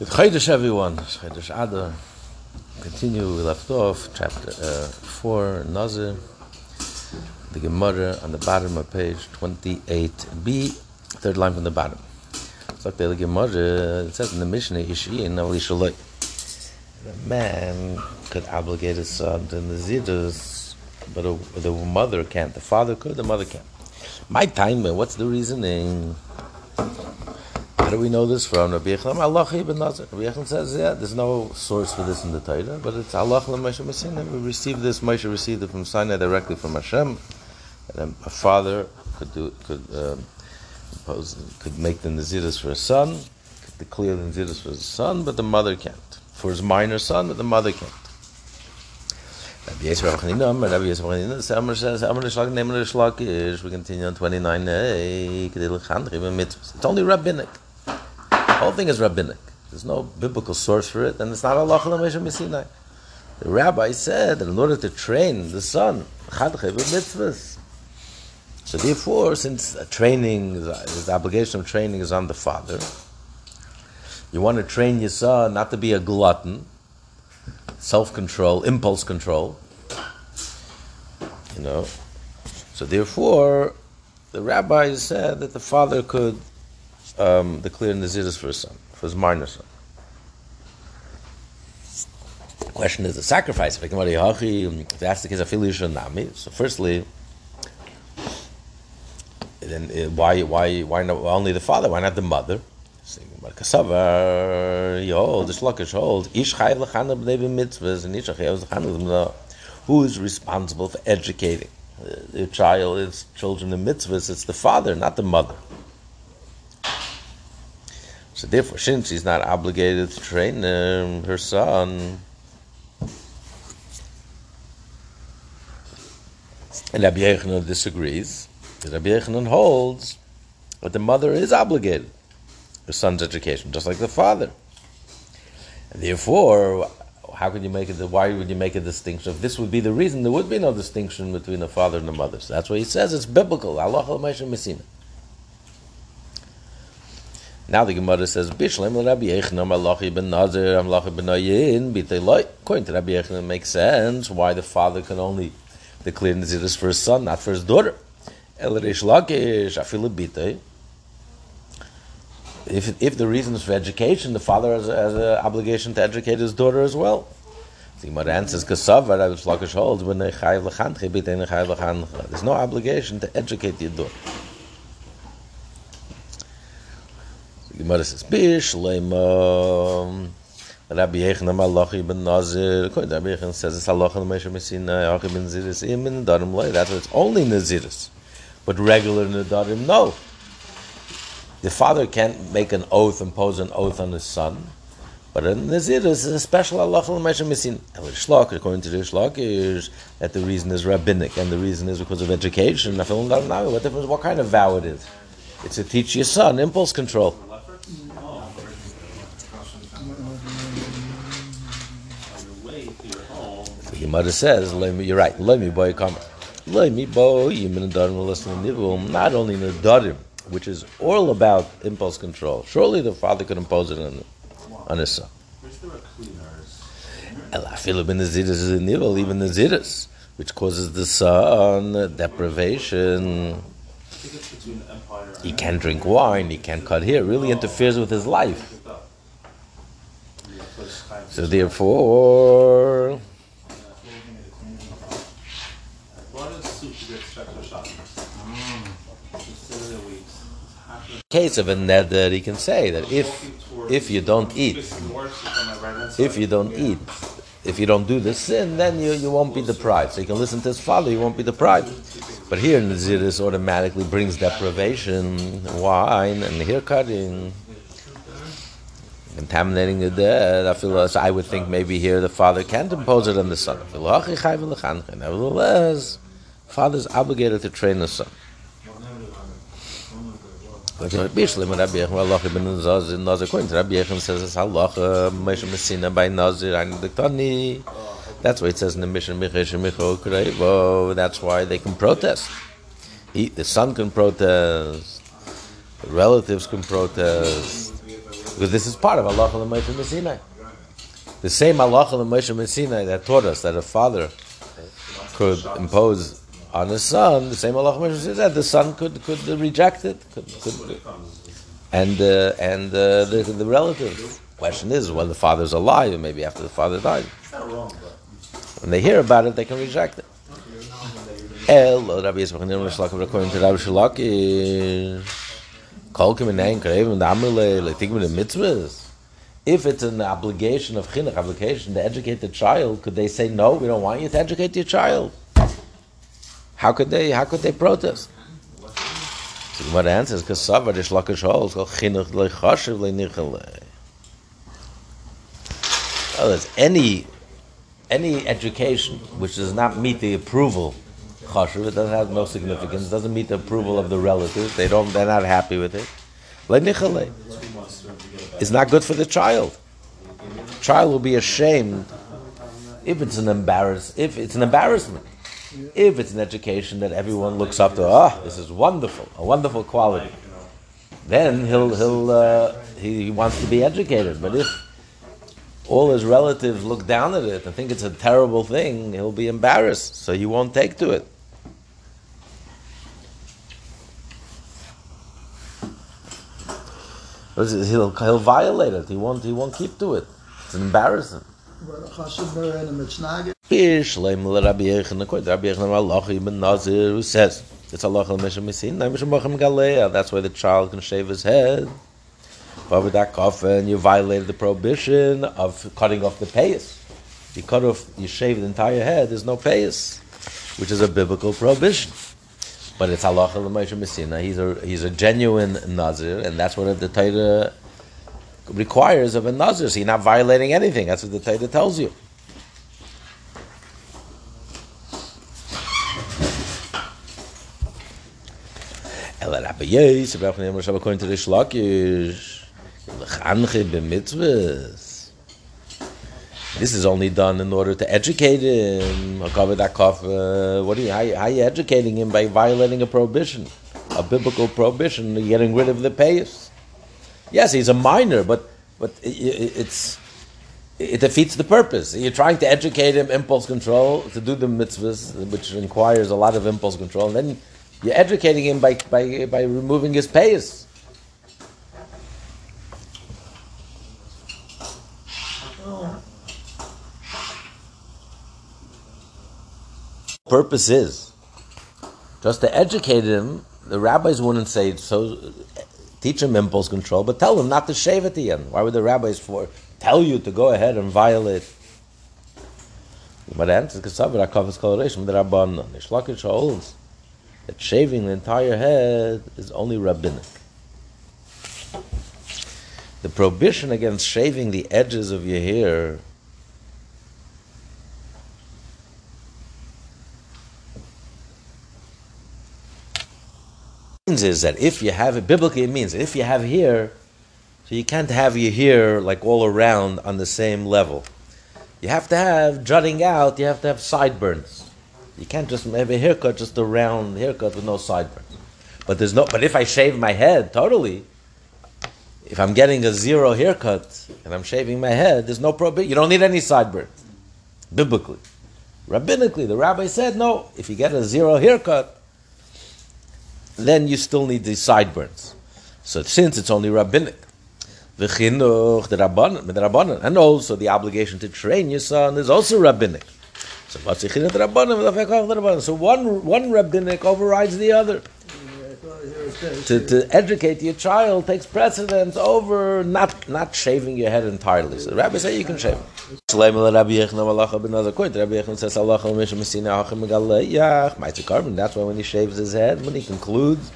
With Chaydish, everyone. Chaydish Adar. Continue, we left off, chapter uh, 4, Nazir. The Gemara on the bottom of page 28b, third line from the bottom. So the Gemara, it says in the Mishnah, Ishiyin Alishaloi. The man could obligate his son to the Zidus, but a, the mother can't. The father could, the mother can't. My time, what's the reasoning? Do we know this from Rabbi Yechon? Allah ibn Nazir. Rabbi Yechon says, yeah, there's no source for this in the Torah, but it's Allah Moshe Messina. We received this, Moshe received it from Sinai directly from Hashem. And a father could do could um, impose, could make the Naziris for a son, could declare the Naziris for his son, but the mother can't. For his minor son, but the mother can't. Rabbi Yisrael Chanina, Rabbi Yisrael Chanina, Amr says, Amr Nishlak, Neman Nishlak is, we continue on 29a, it's only rabbinic. Whole thing is rabbinic. There's no biblical source for it, and it's not Allah Sinai. The rabbi said that in order to train the son, mitzvahs. So therefore, since training, the obligation of training is on the father, you want to train your son not to be a glutton, self-control, impulse control. You know. So therefore, the rabbi said that the father could um, declare Naziris for his son, for his minor son. The question is the sacrifice. If that's the case of Nami, so firstly, then uh, why why why not only the father? Why not the mother? Hold. Ish and ish Who is responsible for educating the child, his children in mitzvahs? It's the father, not the mother. So therefore, since she's not obligated to train um, her son, and Rabbi Yechanan disagrees, Rabbi Yechanan holds that the mother is obligated her son's education, just like the father. And therefore, how could you make it? Why would you make a distinction? If this would be the reason, there would be no distinction between the father and the mother. So that's why he says it's biblical. Allah Messina. Now the Gemara says, Bishlem Rabbi Yechanan Malachi ben Nazir Malachi ben Ayin B'Teloi. According to Rabbi Yechanan, it makes sense why the father can only declare Naziris for his son, not for his daughter. El Rish Lakish Afilu B'Tei. If, if the reason is for education, the father has, has an obligation to educate his daughter as well. The Gemara answers, Kasavar, Rabbi Lakish holds. There's no obligation to educate your daughter. The Gemara says, Bish, Leima, Rabbi Yechon Malachi ben Nazir, Rabbi Yechon says, it's Allah and Moshe Messina, Achi ben Ziris, Im in Darim Lei, that's it's only Naziris. But regular Nadarim, no. The father can't make an oath, impose an oath on his son, but a Naziris is a special Allah and Moshe Messina. According to the Shlok, is that the reason is rabbinic, and the reason is because of education. What difference, what kind of vow it is? It's to teach your son impulse control. Gemara says, you're right, let me boy come. Let me boy yimin darim listen nivum, not only nadarim, which is all about impulse control. Surely the father could impose it on, on his son. Even the zidas, which causes the son deprivation. He can't drink wine, he can't cut hair, really interferes with his life. So therefore, case of a neder, he can say that if if you don't eat, if you don't eat, if you don't do the sin, then you, you won't be deprived. So you can listen to his father, you won't be deprived. But here, Naziris automatically brings deprivation, wine, and hair cutting, contaminating the dead. I feel so I would think maybe here the father can't impose it on the son. Nevertheless, father is obligated to train the son. Bishlim Rabbi Yechon Allah ibn Nazir Nazir Rabbi says it's uh, Messina by Nazir and. That's why it says in the Mishnah Michesh Micho Kreivo. That's why they can protest. He, the son can protest. The relatives can protest. Because this is part of Allah Moshe Sinai. The same Allah Moshe Sinai that taught us that a father could impose on the son, the same Allah said that the son could could reject it, could, could, and uh, and uh, the, the relative. Question is, when the father's alive, maybe after the father died. When they hear about it, they can reject it. El Rabbi Yisrael according to Rabbi Shalaki, Kol Kiminayin Karev the Amrle Letigmin the mitzvahs. If it's an obligation of chinuch, obligation to educate the child, could they say no? We don't want you to educate your child. How could they? How could they protest? So what answers? Because Savar Ishlakish holds chinuch lechashiv lenichalei. Well, there's any any education which does not meet the approval chashuv, it doesn't have no significance, doesn't meet the approval of the relatives, they don't, they're not happy with it. It's not good for the child. Child will be ashamed if it's an embarrass if it's an embarrassment. If it's an education that everyone looks up to, ah, oh, this is wonderful, a wonderful quality. Then he'll he'll uh, he wants to be educated. But if all his relatives look down at it and think it's a terrible thing, he'll be embarrassed, so he won't take to it. He'll, he'll violate it. He won't. He won't keep to it. It's embarrassing. Who says it's Allah That's why the child can shave his head. And you violated the prohibition of cutting off the payas. You cut off, you shave the entire head. There's no payas, which is a biblical prohibition. But it's halacha l'Moshe Messina. He's a he's a genuine nazir, and that's what the Torah requires of a nazir. So you're not violating anything. That's what the Torah tells you. according to the Shlakish, this is only done in order to educate him. Uh, what are you, how are you educating him by violating a prohibition, a biblical prohibition, getting rid of the payas? Yes, he's a minor, but but it's it defeats the purpose. You're trying to educate him impulse control to do the mitzvahs, which requires a lot of impulse control, and then you're educating him by by, by removing his payas. purpose is just to educate him. The rabbis wouldn't say so. Teach him impulse control, but tell him not to shave at the end. Why would the rabbis for tell you to go ahead and violate? But answer Kasavar Akavis Koloration, the Rabban Nishlakish holds that shaving the entire head is only rabbinic. The prohibition against shaving the edges of your hair is that if you have it, biblically it means if you have here, so you can't have your hair like all around on the same level. You have to have jutting out, you have to have sideburns. You can't just have a haircut, just a round haircut with no sideburns. But there's no but if I shave my head totally, if I'm getting a zero haircut and I'm shaving my head, there's no prohibition. You don't need any sideburns. Biblically. Rabbinically, the rabbi said no, if you get a zero haircut, then you still need the sideburns. So since it's only rabbinic, the and also the obligation to train your son is also rabbinic. So one one rabbinic overrides the other. To, to educate your child takes precedence over not not shaving your head entirely. So the rabbi say you can shave. Shleim le Rabbi Yechon Malacha ben Rabbi Yechon says Allah Mishum Mesina Hachim Megaleyach. Ma'aser carbon. That's why when he shaves his head, when he concludes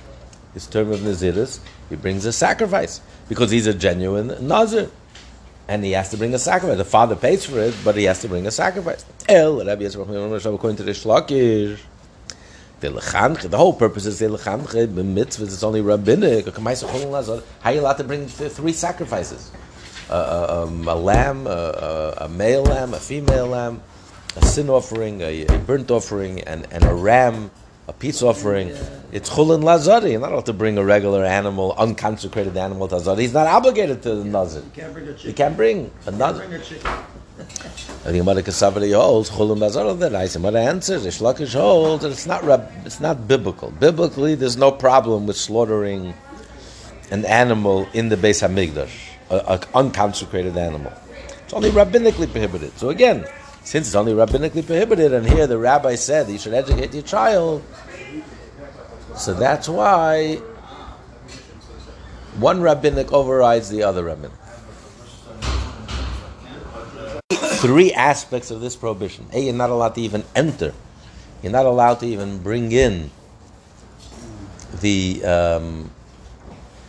his term of Naziris, he brings a sacrifice because he's a genuine Nazir. And he has to bring a sacrifice. The father pays for it, but he has to bring a sacrifice. El Rabbi Yechon according to the Shlakish. The whole purpose is the lechanche. Mitzvahs, it's only rabbinic. How are you allowed to bring three sacrifices? a, um, a lamb, a, a, male lamb, a female lamb, a sin offering, a, a burnt offering, and, and a ram a peace offering. It's chulin lazari. You're not allowed to bring a regular animal, unconsecrated animal to azari. He's not obligated to the nazir. You can't bring a You chicken. can't bring a nazir. Oh, I think Gemara Kasavadi holds chulin lazari. That I say, Gemara answers. Ish Lakish holds that it's not it's not biblical. Biblically, there's no problem with slaughtering an animal in the Beis Hamikdash, a, a unconsecrated animal. It's only rabbinically prohibited. So again, since it's only rabbinically prohibited, and here the rabbi said you should educate your child, so that's why one rabbinic overrides the other rabbinic. Three aspects of this prohibition. A, you're not allowed to even enter. You're not allowed to even bring in the um,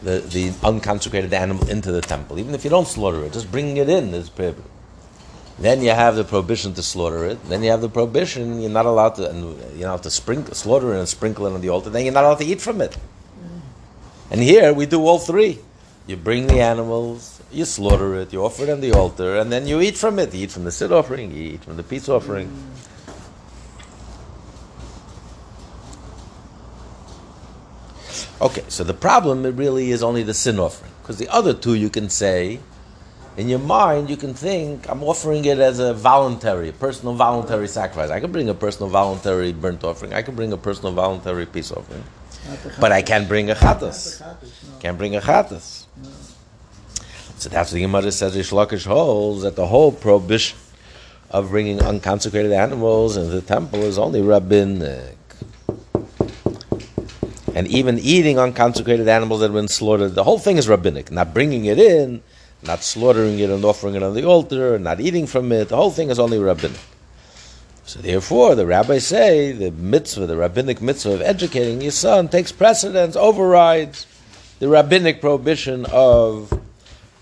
the, the unconsecrated animal into the temple. Even if you don't slaughter it, just bringing it in is prohibited. Then you have the prohibition to slaughter it. Then you have the prohibition you're not allowed to, and not allowed to sprinkle, slaughter it and sprinkle it on the altar. Then you're not allowed to eat from it. And here we do all three. You bring the animals, you slaughter it, you offer it on the altar, and then you eat from it. You eat from the sin offering, you eat from the peace offering. Okay, so the problem it really is only the sin offering. Because the other two you can say, in your mind, you can think, I'm offering it as a voluntary, personal voluntary sacrifice. I can bring a personal voluntary burnt offering. I can bring a personal voluntary peace offering. But I can't bring a chatas. Can't bring a chatas. So that's what the Gemara says. Rish Lakish holds that the whole prohibition of bringing unconsecrated animals into the temple is only rabbinic. And even eating unconsecrated animals that have been slaughtered, the whole thing is rabbinic. Not bringing it in, not slaughtering it and offering it on the altar, not eating from it. The whole thing is only rabbinic. So therefore, the rabbis say the mitzvah, the rabbinic mitzvah of educating your son takes precedence, overrides the rabbinic prohibition of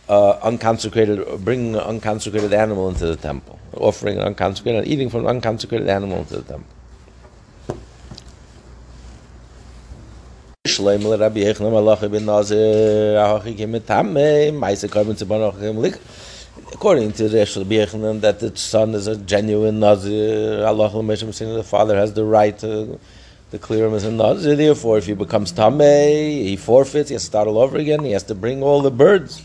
uh, unconsecrated, bringing an unconsecrated animal into the temple, offering an unconsecrated, eating from an unconsecrated animal into the temple. According to the Rabbi that the son is a genuine Nazir, Allah the father has the right to declare him as a Nazir. Therefore, if he becomes Tameh, he forfeits, he has to start all over again, he has to bring all the birds.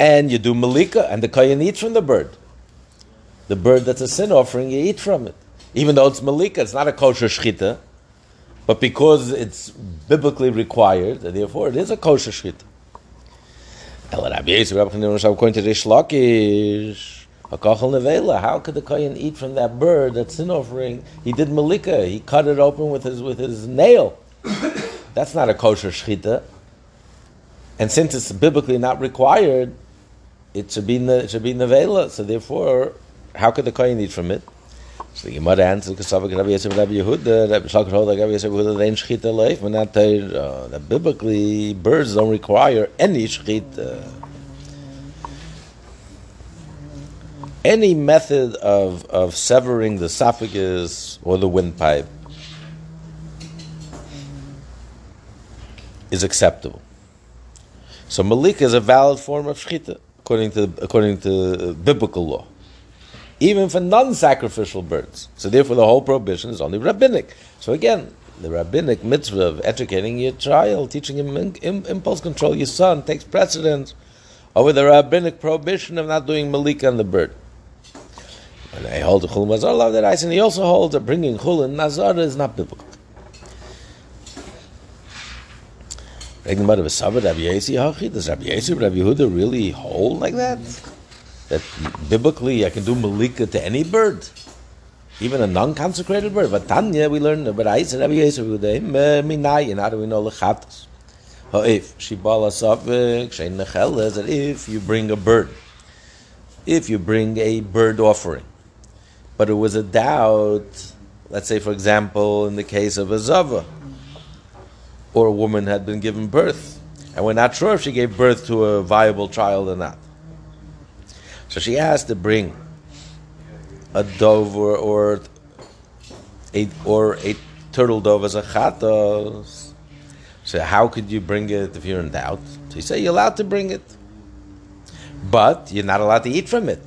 And you do Malika, and the Kohen eats from the bird. The bird that's a sin offering, you eat from it. Even though it's Malika, it's not a kosher shchita, but because it's biblically required, therefore it is a kosher shchita. How could the Kohen eat from that bird, that sin offering? He did Malika, he cut it open with his, with his nail. That's not a kosher shchita. And since it's biblically not required, it should be it should be. So therefore, how could the kohen eat from it? So the Gemara answers, "Kasavak Rabbi Yosef Rabbi Yehuda, Rabbi hold like Rabbi Yosef Yehuda, leif, not uh, that biblically birds don't require any shchita. Any method of, of severing the esophagus or the windpipe is acceptable. So malika is a valid form of shchita according to according to uh, biblical law, even for non-sacrificial birds. So therefore, the whole prohibition is only rabbinic. So again, the rabbinic mitzvah of educating your child, teaching him im- im- impulse control, your son takes precedence over the rabbinic prohibition of not doing malika on the bird. And I hold the chul mazar love that I and he also holds that bringing chul and nazar is not biblical. Does Rabbi Yossi, does Rabbi Yossi, Rabbi Yehuda really hold like that? That biblically I can do malika to any bird, even a non-consecrated bird. But Tanya, we learn. But I said Rabbi Yossi, Minayin. How do we know lechatas? If shibala safik eh, shein necheles, that if you bring a bird, if you bring a bird offering, but it was a doubt. Let's say, for example, in the case of a zava, or a woman had been given birth, and we're not sure if she gave birth to a viable child or not. So she has to bring a dove or, or a or a turtle dove as a chatos. So how could you bring it if you're in doubt? So you say you're allowed to bring it, but you're not allowed to eat from it.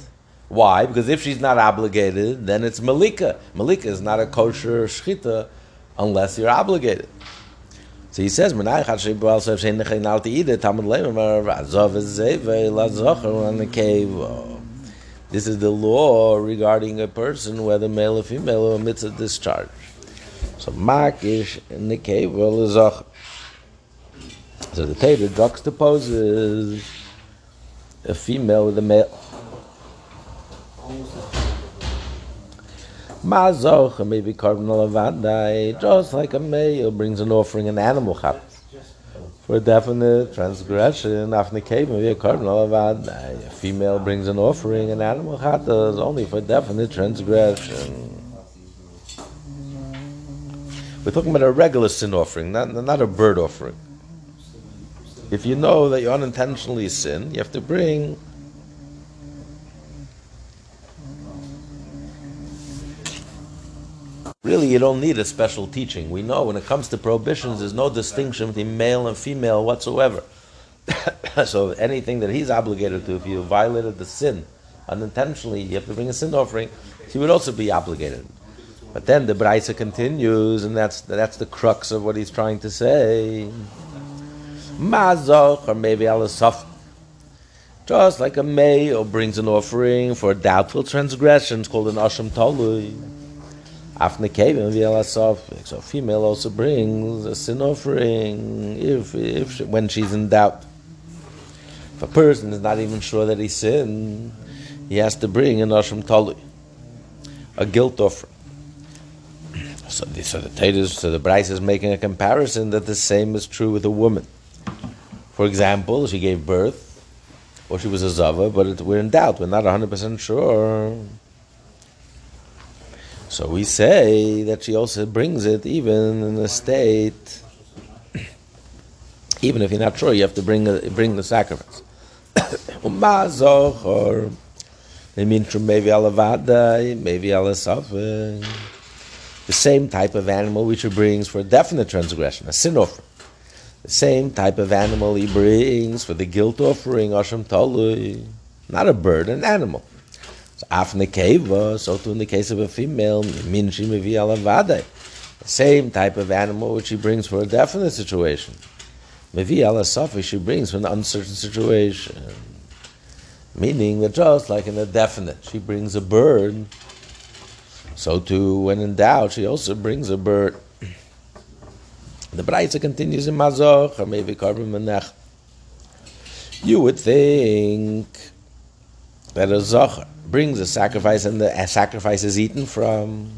Why? Because if she's not obligated, then it's malika. Malika is not a kosher shchita unless you're obligated. So he says, "Menay chad shei b'al sev shein nechay nal te'ide tamad leim amar azov zeve la zocher on the cave." This is the law regarding a person, whether male or female, who amidst a discharge. So makish in the cave well zocher. So the Tater juxtaposes a female with a male. Mazoch maybe carbon lavandai, just like a male brings an offering an animal chat for a definite transgression. After maybe a carbon lavandai, a female brings an offering an animal chat is only for definite transgression. We're talking about a regular sin offering, not, not a bird offering. If you know that you unintentionally sin, you have to bring you don't need a special teaching. We know when it comes to prohibitions, there's no distinction between male and female whatsoever. so anything that he's obligated to, if you violated the sin unintentionally, you have to bring a sin offering. He would also be obligated. But then the Braisa continues, and that's that's the crux of what he's trying to say. Mazoch, or maybe Alasaf. Just like a male brings an offering for doubtful transgressions called an Asham Talui. So a female also brings a sin offering if, if she, when she's in doubt. If a person is not even sure that he sinned, he has to bring an Asham Talui, a guilt offering. So the, so the Tatus, so the Bryce is making a comparison that the same is true with a woman. For example, she gave birth, or she was a Zava, but it, we're in doubt, we're not 100% sure. So we say that she also brings it even in a state, even if you're not sure, you have to bring a, bring the sacrifice. The same type of animal which he brings for a definite transgression, a sin offering. The same type of animal he brings for the guilt offering, Asham Talui. Not a bird, an animal. Afne so too in the case of a female, Minshi Mevi Alavade. The same type of animal which she brings for a definite situation. Mevi Alasafi she brings for an uncertain situation. Meaning that just like in a definite, she brings a bird, so too when in doubt, she also brings a bird. The Braisa continues in Mazoch, or maybe Karban Menach. You would think that a Zocher, brings a sacrifice and the sacrifice is eaten from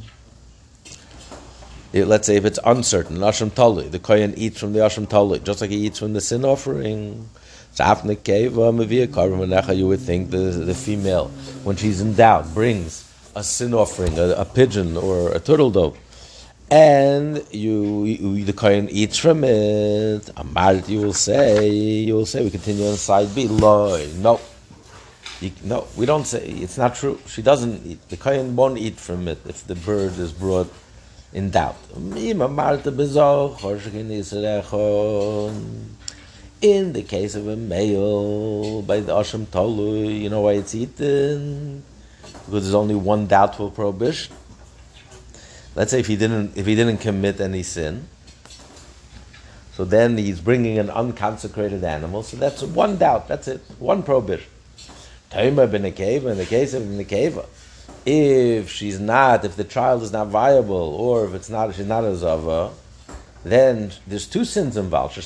let's say if it's uncertain, Asham Talui, the Kohen eats from the Asham Talui, just like he eats from the sin offering. You would think the, the female, when she's in doubt, brings a sin offering, a, a pigeon or a turtle dove, and you, you the Kohen eats from it. Amart, you will say, you will say, we continue on side B. Loi, no. You, no, we don't say it's not true. She doesn't eat. The kohen won't eat from it if the bird is brought in doubt. In the case of a male by the Asham Talui, you know why it's eaten? Because there's only one doubtful prohibition. Let's say if he didn't if he didn't commit any sin, so then he's bringing an unconsecrated animal. So that's one doubt. That's it. One prohibition. Taima ben Akeva, in the case of Nekeva, if she's not, if the child is not viable, or if it's not, she's not a Zava, then there's two sins involved.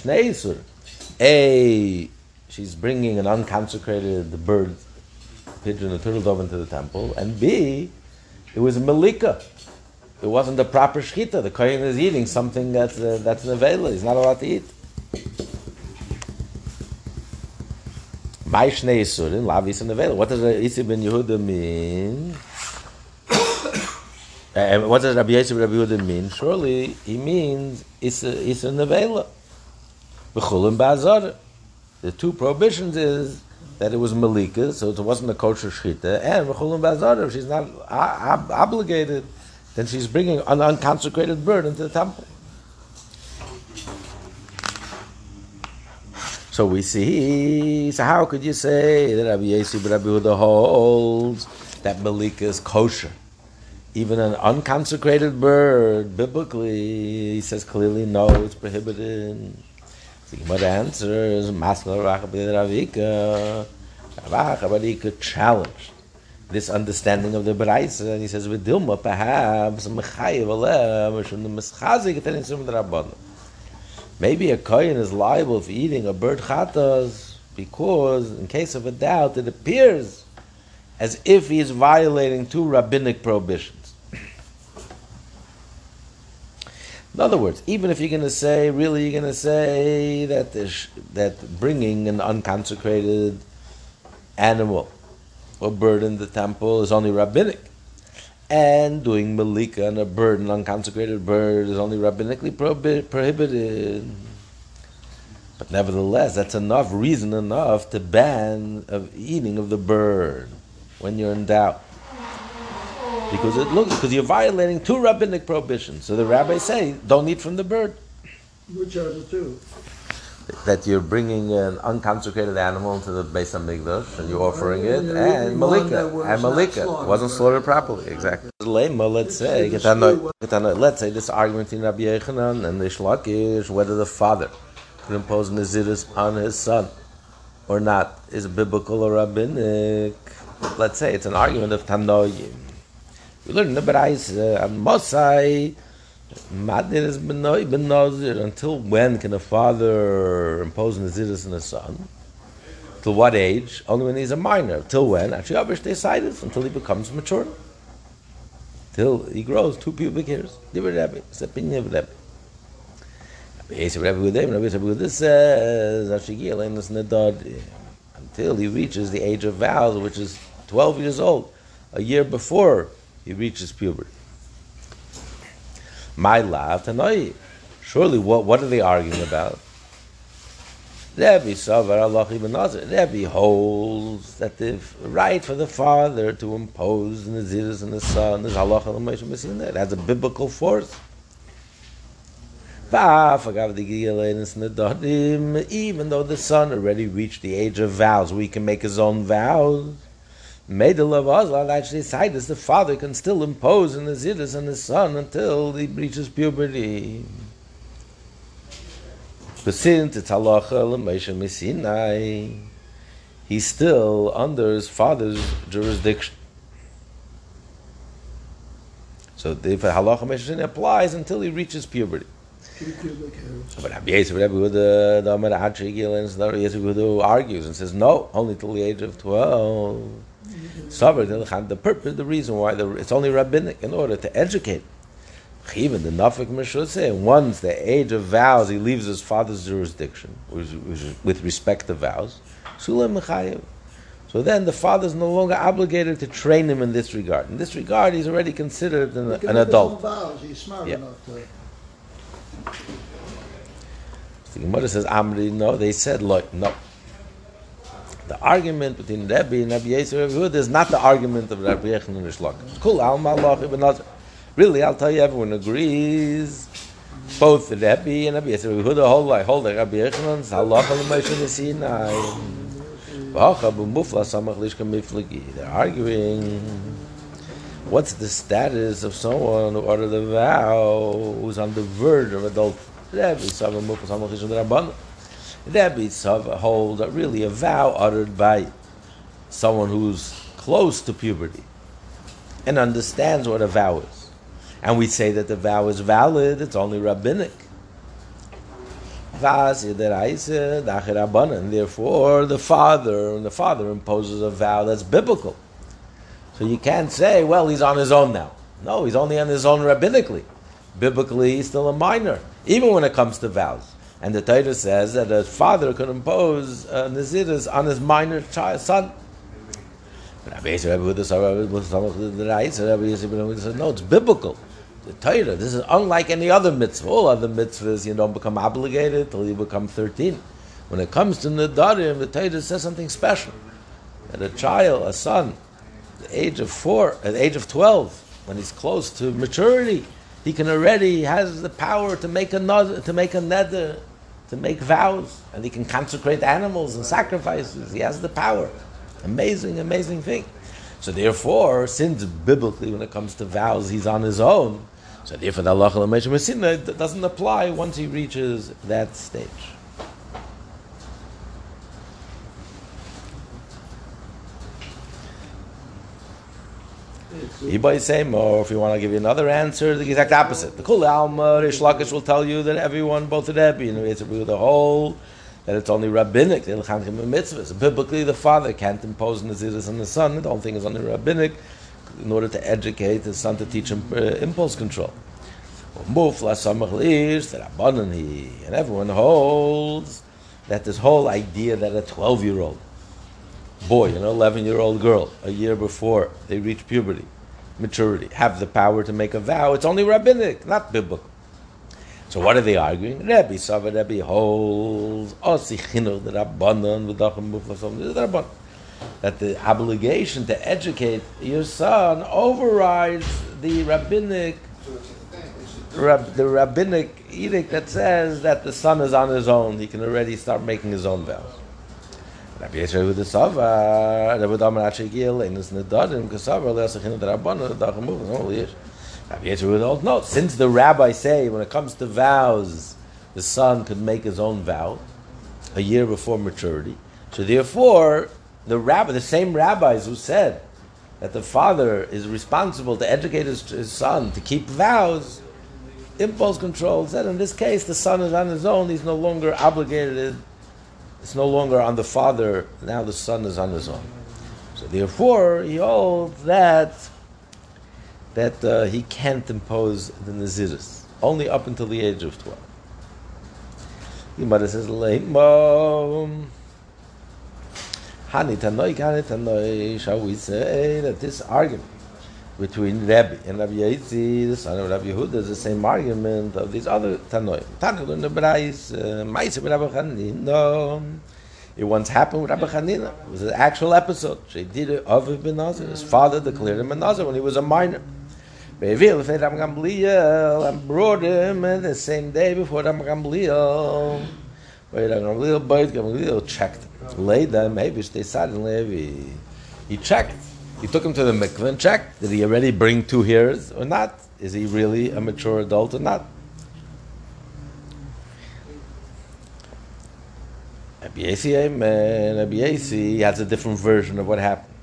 A, she's bringing an unconsecrated bird, pigeon, a turtle dove into the temple, and B, it was a Malika. It wasn't the proper shkita. The kohen is eating something that's uh, that's an avela. He's not allowed to eat. By Shnei Yisurin, Lavis and Nevela. What does Isi ben Yehuda mean? uh, what does Rabbi Yisrael Rabbi Yehuda mean? Surely he means Isi and Nevela. B'chulim Ba'azar. The two prohibitions is that it was Malika, so it wasn't a kosher shchita, and B'chulim Ba'azar, if she's not ob- obligated, then she's bringing an unconsecrated bird into the temple. So we see. So how could you say that Rabbi Yossi Rabbi Huda holds that Malika is kosher. Even an unconsecrated bird, biblically, he says clearly no, it's prohibited. The Gemara answers, Masla Ravika, Ravika challenged this understanding of the Baraisa, and he says, Vidilma, perhaps. Maybe a Kohen is liable for eating a bird chatas because, in case of a doubt, it appears as if he is violating two rabbinic prohibitions. In other words, even if you're going to say, really, you're going to say that that bringing an unconsecrated animal or bird in the temple is only rabbinic, and doing malika on a bird, an unconsecrated bird, is only rabbinically prohibited. But nevertheless, that's enough reason enough to ban of eating of the bird when you're in doubt. Because it looks because you're violating two rabbinic prohibitions. So the rabbis say, don't eat from the bird. Which are the two? That you're bringing an unconsecrated animal into the Beis Hamikdash and you're offering it, and malika, and malika wasn't slaughtered properly. Exactly. Let's say, let's say this argument in Rabbi Yechanan and the Shlakish, whether the father could impose nizirus on his son or not, is biblical or rabbinic. Let's say it's an argument of Tanoim. We learn in the Berais, uh, Mosai, Is. Until when can a father impose nizirus on his son? Till what age? Only when he's a minor. Till when? Actually, Abish decided until he becomes mature. Till he grows two pubic hairs. It's the opinion of Rebbe. Says, until he reaches the age of vows, which is 12 years old, a year before he reaches puberty. My love, Tanoi. Surely, what, what are they arguing about? Rebbe Savar Allah ibn Nazir. Rebbe holds that the right for the father to impose the Naziris and the son is Allah It has a biblical force. Even though the son already reached the age of vows, we can make his own vows. Made the love Azlan actually decided the father can still impose on the Zidus on his son until he reaches puberty. But since it's halacha l'meisha he's still under his father's jurisdiction. So the halacha meisha applies until he reaches puberty. But Rabbi Yisrael, Rabbi Yehuda, the Amar Hachigil, and Rabbi Yisrael argues and says, no, only till the age of 12. The purpose, the reason why the, it's only rabbinic in order to educate. Even the Nafik say, once the age of vows, he leaves his father's jurisdiction with respect to vows. So then the father is no longer obligated to train him in this regard. In this regard, he's already considered an, an adult. Vows. He's smart yeah. enough to. The Gemara says, Amri, no, they said, look, no. The argument between Rebbe and Rabbi Yisrael Rabbi is not the argument of Rabbi Yechon and Rishlok. Cool, Alma Allah ibn Nazar. Really, I'll tell you, everyone agrees. Both the Rebbe and Rabbi Yisrael Rabbi Huda hold like hold like Rabbi Yechon Halacha l'Moshe Sinai. They're arguing. What's the status of someone who uttered a vow who's on the verge of adultery? Rebbe holds that really a vow uttered by someone who's close to puberty and understands what a vow is. And we say that the vow is valid, it's only rabbinic. And therefore, the father, the father imposes a vow that's biblical. So you can't say, well, he's on his own now. No, he's only on his own rabbinically. Biblically, he's still a minor, even when it comes to vows. And the Torah says that a father can impose uh, naziris on his minor child, son. No, it's biblical. The Torah, this is unlike any other mitzvah. All other mitzvahs, you don't become obligated till you become 13. When it comes to Nadarim, the Torah says something special. That a child, a son, at the age of four, at the age of 12, when he's close to maturity, he can already has the power to make another, to make a nether, to make vows, and he can consecrate animals and sacrifices. He has the power. Amazing, amazing thing. So therefore, since biblically when it comes to vows, he's on his own, so therefore the Allah doesn't apply once he reaches that stage. Ibai same, or if you want to give you another answer, the exact opposite. The Kul Alma Rish Lakish will tell you that everyone, both the Rebbe, know, it's the whole, that it's only rabbinic, the Ilchanchim mitzvahs. Biblically, the father can't impose Naziris on the son. The whole thing is only rabbinic in order to educate his son to teach him uh, impulse control. And everyone holds that this whole idea that a 12 year old boy, an 11 year old girl, a year before they reach puberty, maturity, have the power to make a vow. It's only rabbinic, not biblical. So what are they arguing? Rabbi Sava Rabbi holds that the obligation to educate your son overrides the rabbinic the rabbinic edict that says that the son is on his own. He can already start making his own vows. Rabbi Yisrael with the Sava, Rabbi and Kasava, Rabbana, the only Yish. Rabbi Yisrael with all, no, since the rabbis say when it comes to vows, the son could make his own vow a year before maturity, so therefore, the rabbi, the same rabbis who said that the father is responsible to educate his, his son to keep vows, impulse control, said in this case the son is on his own, he's no longer obligated it's no longer on the father, now the son is on his own. So therefore, he holds that that uh, he can't impose the Naziris, only up until the age of 12. The Gemara says, Hani Tanoi, Hani Tanoi, shall we say that this argument between Rabbi and Rabbi Yaitzi, the son of Rabbi Yehuda, is the same argument of these other Tanoim. In the Brais, uh, Maisa with Rabbi Chanina. It once happened with Rabbi Chanina. It was an actual episode. She did it of Ben Nazir. His father declared him a Nazir when he was a minor. Be'evil if Rabbi Gamliel and brought him the same day before Rabbi Gamliel. Rabbi Gamliel, Rabbi Gamliel checked. Later, maybe they suddenly he checked he took him to the mikveh and checked. Did he already bring two hairs or not? Is he really a mature adult or not? Abiyasi has a different version of what happened.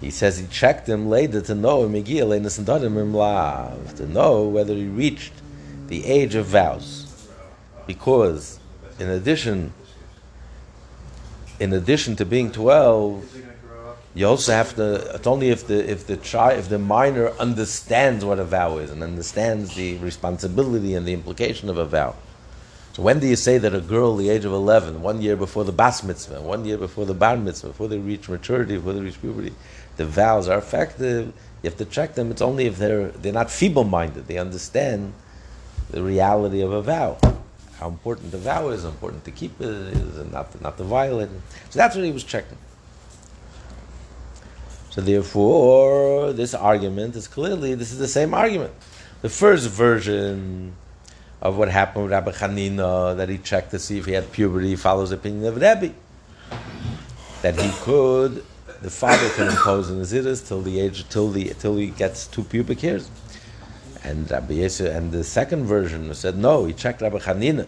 He says he checked him later to know to know whether he reached the age of vows, because in addition, in addition to being twelve, you also have to. It's only if the if the child if the minor understands what a vow is and understands the responsibility and the implication of a vow. So when do you say that a girl, the age of eleven, one year before the bas mitzvah, one year before the bar mitzvah, before they reach maturity, before they reach puberty, the vows are effective? You have to check them. It's only if they're they're not feeble-minded. They understand the reality of a vow, how important the vow is, important to keep it is, and not to, not to violate it. So that's what he was checking. So therefore, this argument is clearly this is the same argument. The first version of what happened with Rabbi Chanina, that he checked to see if he had puberty, follows the opinion of Rebbe. That he could, the father can impose an Naziris till the age, till the till he gets two pubic hairs. And Rabbi Yesu, and the second version said no, he checked Rabbi Chanina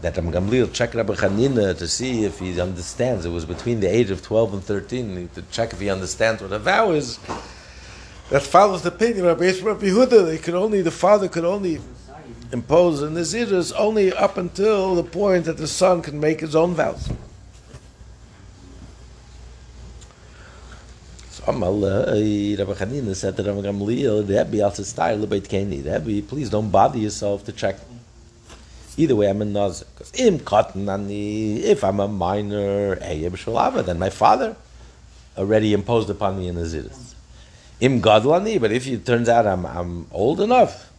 that Ram Gamliel checked Rabbi Chanina to see if he understands. It was between the age of 12 and 13 to check if he understands what a vow is. That follows the opinion of Rabbi Yehuda. They could only, the father could only impose a Nazirus only up until the point that the son can make his own vows. So eh, Rabbi Chanina said to Rabbi Gamliel, Rabbi, Rabbi, please don't bother yourself to check Either way, I'm a nazir. Because im katan if I'm a minor, then my father already imposed upon me a naziris. Im gadlani, but if it turns out I'm, I'm old enough,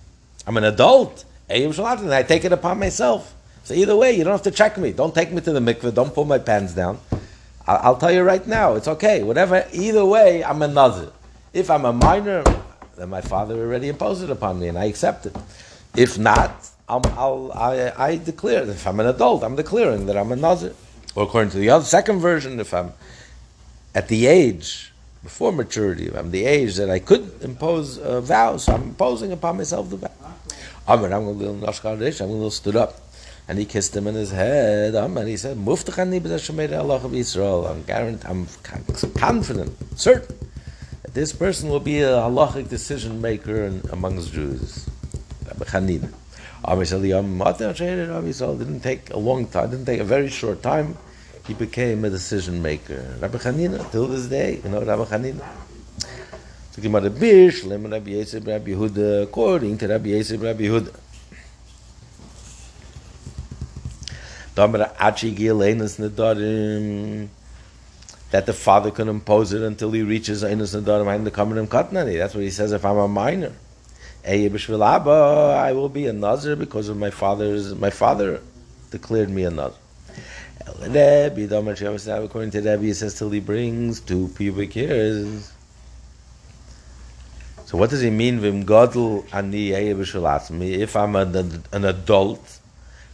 I'm an adult, then I take it upon myself. So either way, you don't have to check me. Don't take me to the mikveh. Don't pull my pants down. I'll, I'll tell you right now, it's okay. Whatever. Either way, I'm a nazir. If I'm a minor, then my father already imposed it upon me, and I accept it. If not, I'll, I'll, i I, declare that if I'm an adult, I'm declaring that I'm a Nazir. Or according to the other second version, if I'm at the age before maturity, if I'm the age that I could impose a vow, so I'm imposing upon myself the vow. Amr, I'm I'm going to stood up. And he kissed him in his head. Amr, he said, Muftachani b'zeh Allah of Israel. I'm guaranteed, I'm confident, certain that this person will be a halachic decision maker amongst Jews. Rabbi Chanina. Said, didn't take a long time, didn't take a very short time. He became a decision maker. Rabbi Chanina, till this day, you know Rabbi Chanina. So according to Rabbi Rabbi Yehuda. That the father can impose it until he reaches Einus Nedarim and the. That's what he says if I'm a minor. I will be a Nazir because of my father's, my father declared me a Nazir. According to Rebbe, he says till he brings two pubic hairs. So what does he mean? If I'm an, an adult,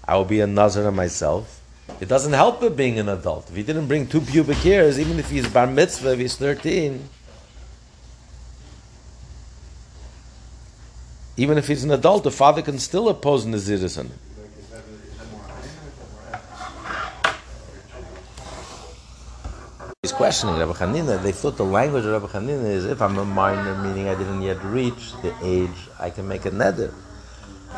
I will be a Nazir myself. It doesn't help it being an adult. If he didn't bring two pubic hairs, even if he's bar mitzvah, if he's 13, even if he's an adult, the father can still oppose Naziris on him. He's questioning Rabbi Hanina. They thought the language of Rabbi Hanina is if I'm a minor, meaning I didn't yet reach the age, I can make a neder.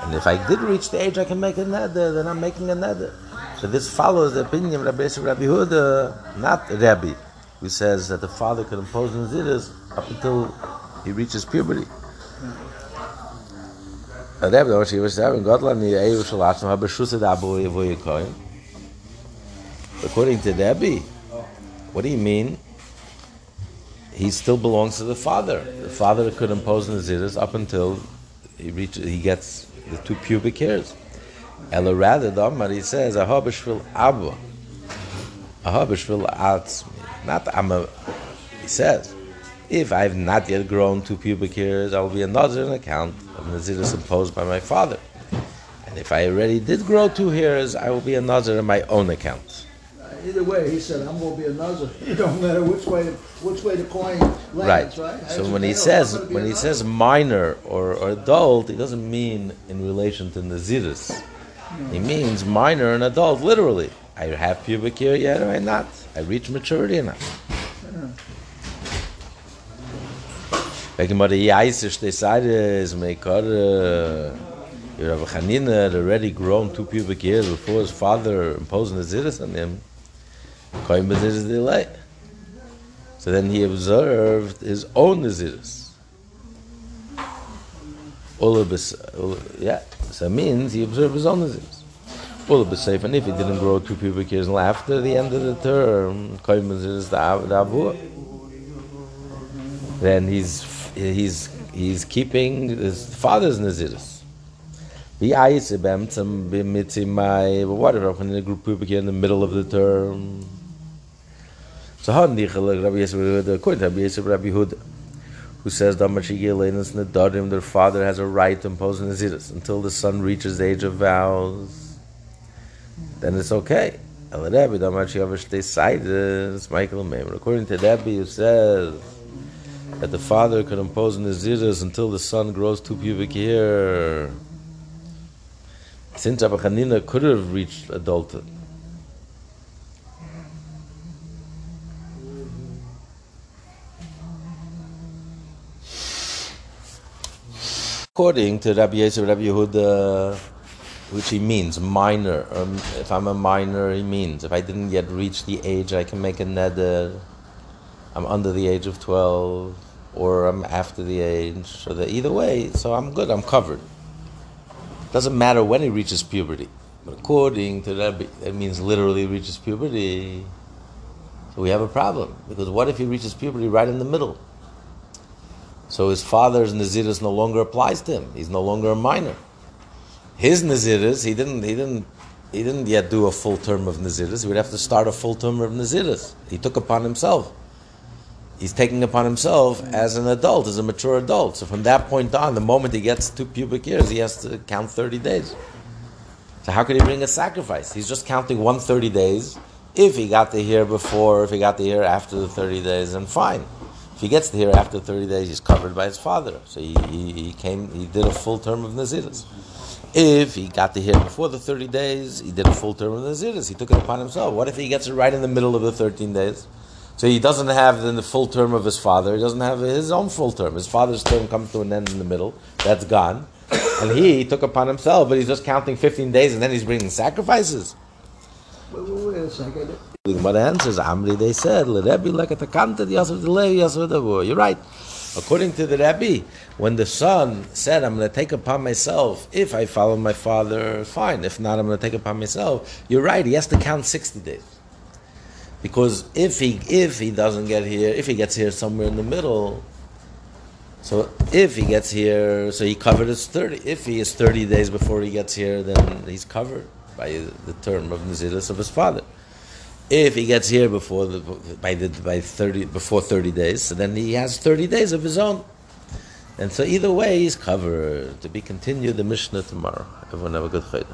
And if I did reach the age I can make a neder, then I'm making a neder. So this follows the opinion of Rabbi Yisrael Rabbi Huda, not Rabbi, who says that the father can impose naziris up until he reaches puberty. According to Rebbe, what do you mean? He still belongs to the father. The father could impose naziris up until he reaches, he gets the two pubic hairs. Ella rather, the Amar, he says, Ahabishvil Abba. Ahabishvil Atzmi. Not a. he says, if I have not yet grown two pubic hairs, I will be another an account of naziris imposed by my father. And if I already did grow two hairs, I will be another on my own account uh, either way, he said, I'm going to be a Nazir. It don't matter which way which way the coin lands, right? right? So when he says when he says minor or, or, adult, he doesn't mean in relation to naziris. No. He means minor and adult, literally. I have pubic hair yet, or I not? I reach maturity or not? Uh-huh. Wegen mal die eiseste Seite is mekar eh, Rabbi Chanina had already grown two pubic hairs before his father imposed Naziris on him. Kohen Naziris delay. So then he observed his own Naziris. Yeah, so it means he observed his own Naziris. Ulabasif, and if he didn't grow two pubic hairs after the end of the term, Kohen Naziris the then he's he's he's keeping his father's mai whatever when the group pubic in the middle of the term. So die gelag rabbi yesur the court rabbi yesur rabbi hud who says dadim their father has a right to impose naziris until the son reaches the age of vows. Then it's okay. El much you stay Michael Maimer. According to Rebbe, who says that the father could impose naziris until the son grows two pubic hair. Since Rabbi Hanina could have reached adulthood, according to Rabbi Yosef, Rabbi Yehuda, which he means minor. Or if I'm a minor, he means if I didn't yet reach the age I can make a neder. I'm under the age of twelve, or I'm after the age. So that either way, so I'm good. I'm covered. Doesn't matter when he reaches puberty. But according to Rabbi, that means literally reaches puberty. So we have a problem. Because what if he reaches puberty right in the middle? So his father's Naziris no longer applies to him. He's no longer a minor. His Naziris, he didn't, he didn't, he didn't yet do a full term of Naziris. He would have to start a full term of Naziris. He took upon himself he's taking upon himself as an adult, as a mature adult. So from that point on, the moment he gets to pubic years, he has to count 30 days. So how could he bring a sacrifice? He's just counting 130 days If he got to here before, if he got to here after the 30 days, then fine. If he gets to here after 30 days, he's covered by his father. So he, he, he came, he did a full term of Naziris. If he got to here before the 30 days, he did a full term of Naziris. He took it upon himself. What if he gets it right in the middle of the 13 days? So he doesn't have then the full term of his father. He doesn't have his own full term. His father's term comes to an end in the middle. That's gone. And he took upon himself, but he's just counting 15 days and then he's bringing sacrifices. Wait, wait, wait a second. The Gemara answers, Amri, they said, Rebbe like at the kanted Yasser delay Yasser Davur. You're right. According to the Rabbi, when the son said, I'm going to take upon myself, if I follow my father, fine. If not, I'm going to take upon myself. You're right. He has to count 60 days. Because if he if he doesn't get here, if he gets here somewhere in the middle, so if he gets here, so he covered his 30. If he is 30 days before he gets here, then he's covered by the term of Naziris of his father. If he gets here before the by the by 30 before 30 days, so then he has 30 days of his own. And so either way, he's covered. To be continued, the Mishnah tomorrow. Everyone have a good Chodesh.